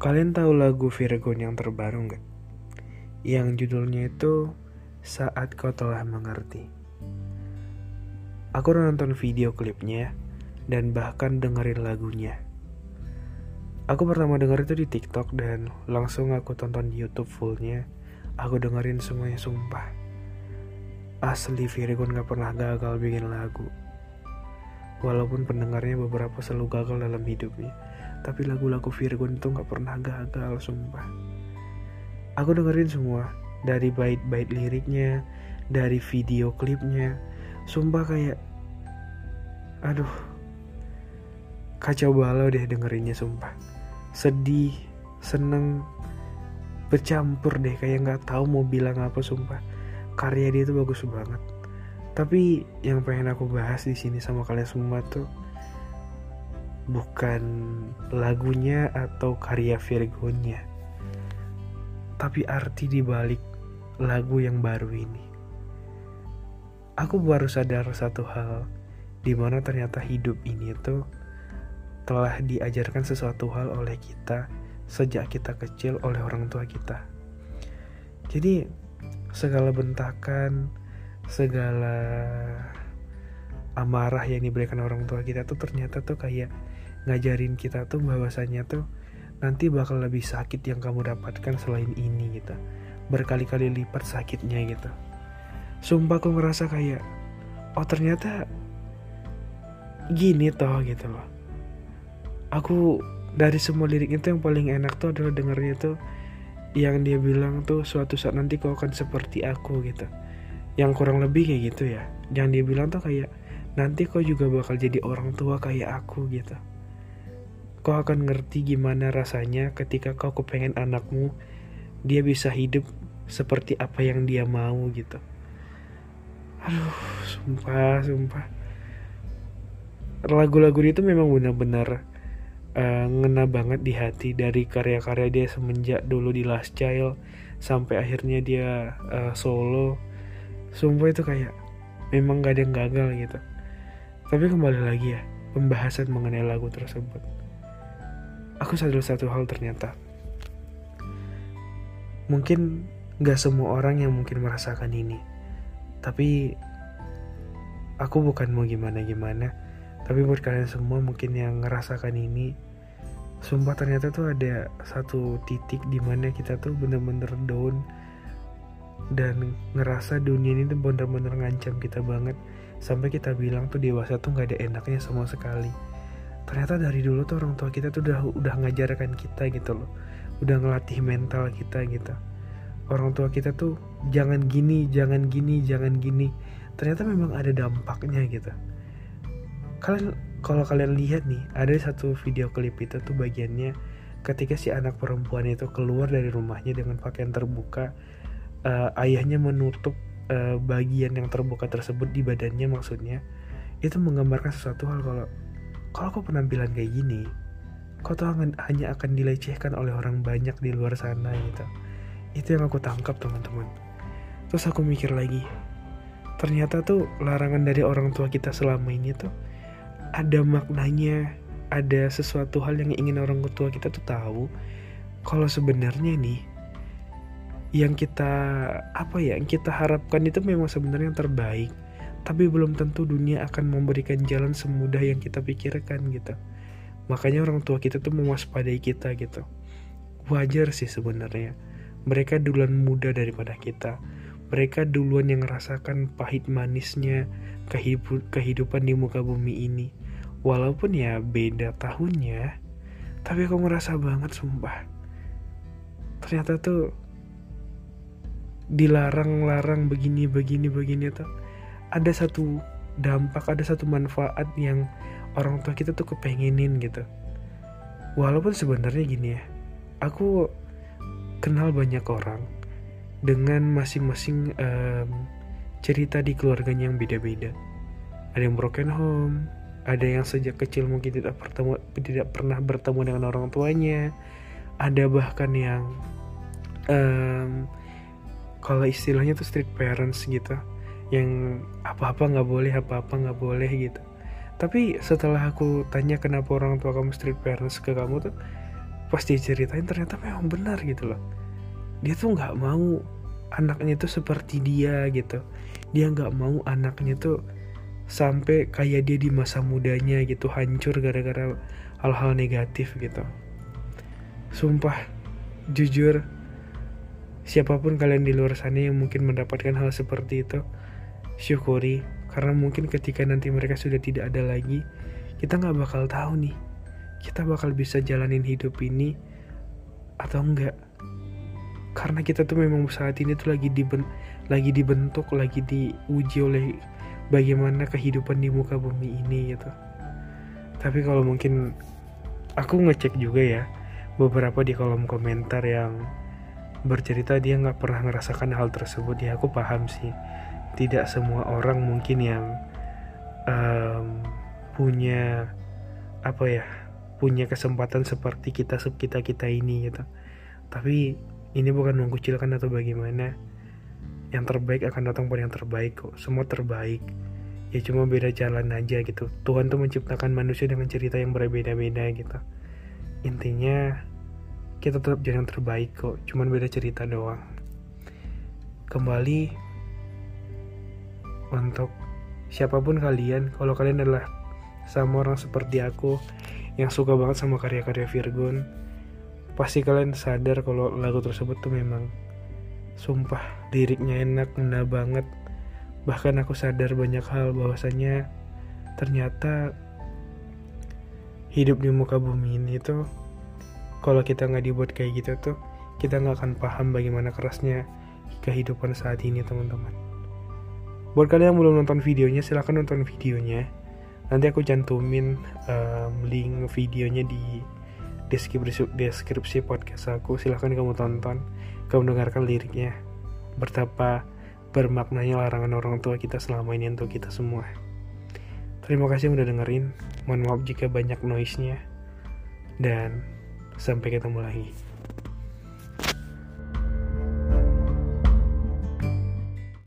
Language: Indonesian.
Kalian tahu lagu Virgon yang terbaru nggak? Yang judulnya itu Saat Kau Telah Mengerti. Aku udah nonton video klipnya dan bahkan dengerin lagunya. Aku pertama denger itu di TikTok dan langsung aku tonton di YouTube fullnya. Aku dengerin semuanya sumpah. Asli Virgon gak pernah gagal bikin lagu. Walaupun pendengarnya beberapa selalu gagal dalam hidupnya tapi lagu-lagu Virgon itu gak pernah gagal sumpah. Aku dengerin semua dari bait-bait liriknya dari video klipnya. Sumpah kayak aduh kacau balau deh dengerinnya sumpah. Sedih seneng bercampur deh kayak nggak tahu mau bilang apa sumpah. Karya dia itu bagus banget tapi yang pengen aku bahas di sini sama kalian semua tuh bukan lagunya atau karya Virgonya, tapi arti di balik lagu yang baru ini. Aku baru sadar satu hal, di mana ternyata hidup ini tuh telah diajarkan sesuatu hal oleh kita sejak kita kecil oleh orang tua kita. Jadi segala bentakan, segala amarah yang diberikan orang tua kita tuh ternyata tuh kayak ngajarin kita tuh bahwasanya tuh nanti bakal lebih sakit yang kamu dapatkan selain ini gitu. Berkali-kali lipat sakitnya gitu. Sumpah aku ngerasa kayak oh ternyata gini toh gitu loh. Aku dari semua lirik itu yang paling enak tuh adalah dengernya tuh yang dia bilang tuh suatu saat nanti kau akan seperti aku gitu yang kurang lebih kayak gitu ya. Yang dia bilang tuh kayak nanti kau juga bakal jadi orang tua kayak aku gitu. Kau akan ngerti gimana rasanya ketika kau kepengen anakmu dia bisa hidup seperti apa yang dia mau gitu. Aduh sumpah sumpah. Lagu-lagu itu memang benar-benar uh, ngena banget di hati dari karya-karya dia semenjak dulu di Last Child sampai akhirnya dia uh, solo sumpah itu kayak memang gak ada yang gagal gitu. Tapi kembali lagi ya pembahasan mengenai lagu tersebut. Aku sadar satu hal ternyata. Mungkin gak semua orang yang mungkin merasakan ini. Tapi aku bukan mau gimana-gimana. Tapi buat kalian semua mungkin yang ngerasakan ini sumpah ternyata tuh ada satu titik di mana kita tuh bener-bener down dan ngerasa dunia ini tuh bener-bener ngancam kita banget. Sampai kita bilang tuh dewasa tuh gak ada enaknya sama sekali. Ternyata dari dulu tuh orang tua kita tuh udah udah ngajarkan kita gitu loh. Udah ngelatih mental kita gitu. Orang tua kita tuh jangan gini jangan gini jangan gini. Ternyata memang ada dampaknya gitu. Kalian kalau kalian lihat nih ada satu video klip itu tuh bagiannya ketika si anak perempuan itu keluar dari rumahnya dengan pakaian terbuka uh, ayahnya menutup uh, bagian yang terbuka tersebut di badannya maksudnya itu menggambarkan sesuatu hal kalau kalau kau penampilan kayak gini kau tuh hanya akan dilecehkan oleh orang banyak di luar sana gitu. Itu yang aku tangkap teman-teman. Terus aku mikir lagi ternyata tuh larangan dari orang tua kita selama ini tuh ada maknanya ada sesuatu hal yang ingin orang tua kita tuh tahu. Kalau sebenarnya nih yang kita apa ya yang kita harapkan itu memang sebenarnya yang terbaik. Tapi belum tentu dunia akan memberikan jalan semudah yang kita pikirkan gitu. Makanya orang tua kita tuh mewaspadai kita gitu. Wajar sih sebenarnya. Mereka duluan muda daripada kita. Mereka duluan yang merasakan pahit manisnya kehidupan di muka bumi ini. Walaupun ya beda tahunnya tapi aku ngerasa banget sumpah. Ternyata tuh dilarang-larang begini begini begini tuh. Ada satu dampak ada satu manfaat yang orang tua kita tuh kepengenin gitu. Walaupun sebenarnya gini ya aku kenal banyak orang dengan masing-masing um, cerita di keluarganya yang beda-beda. Ada yang broken home ada yang sejak kecil mungkin tidak bertemu tidak pernah bertemu dengan orang tuanya ada bahkan yang um, kalau istilahnya tuh street parents gitu yang apa-apa nggak boleh apa-apa nggak boleh gitu. Tapi setelah aku tanya kenapa orang tua kamu strict parents ke kamu tuh pasti ceritain ternyata memang benar gitu loh. Dia tuh nggak mau anaknya tuh seperti dia gitu. Dia nggak mau anaknya tuh sampai kayak dia di masa mudanya gitu hancur gara-gara hal-hal negatif gitu. Sumpah jujur siapa pun kalian di luar sana yang mungkin mendapatkan hal seperti itu syukuri. Karena mungkin ketika nanti mereka sudah tidak ada lagi kita nggak bakal tahu nih kita bakal bisa jalanin hidup ini atau enggak karena kita tuh memang saat ini tuh lagi diben lagi dibentuk lagi diuji oleh bagaimana kehidupan di muka bumi ini gitu. Tapi kalau mungkin aku ngecek juga ya beberapa di kolom komentar yang bercerita dia nggak pernah ngerasakan hal tersebut. Ya aku paham sih. Tidak semua orang mungkin yang um, punya apa ya punya kesempatan seperti kita kita kita ini gitu. Tapi ini bukan mengucilkan atau bagaimana. Yang terbaik akan datang pada yang terbaik kok. Semua terbaik. Ya cuma beda jalan aja gitu. Tuhan tuh menciptakan manusia dengan cerita yang berbeda-beda gitu. Intinya kita tetap yang terbaik kok cuman beda cerita doang. Kembali untuk siapa pun kalian kalau kalian adalah sama orang seperti aku yang suka banget sama karya-karya Virgon pasti kalian sadar kalau lagu tersebut tuh memang sumpah liriknya enak ngena banget. Bahkan aku sadar banyak hal bahwasanya ternyata hidup di muka bumi ini tuh kalau kita nggak dibuat kayak gitu tuh kita nggak akan paham bagaimana kerasnya kehidupan saat ini teman-teman. Buat kalian yang belum nonton videonya silahkan nonton videonya. Nanti aku cantumin um, link videonya di deskripsi deskripsi podcast aku. Silahkan kamu tonton kamu dengarkan liriknya. Betapa bermaknanya larangan orang tua kita selama ini untuk kita semua. Terima kasih udah dengerin. Mohon maaf jika banyak noise nya dan sampai ketemu lagi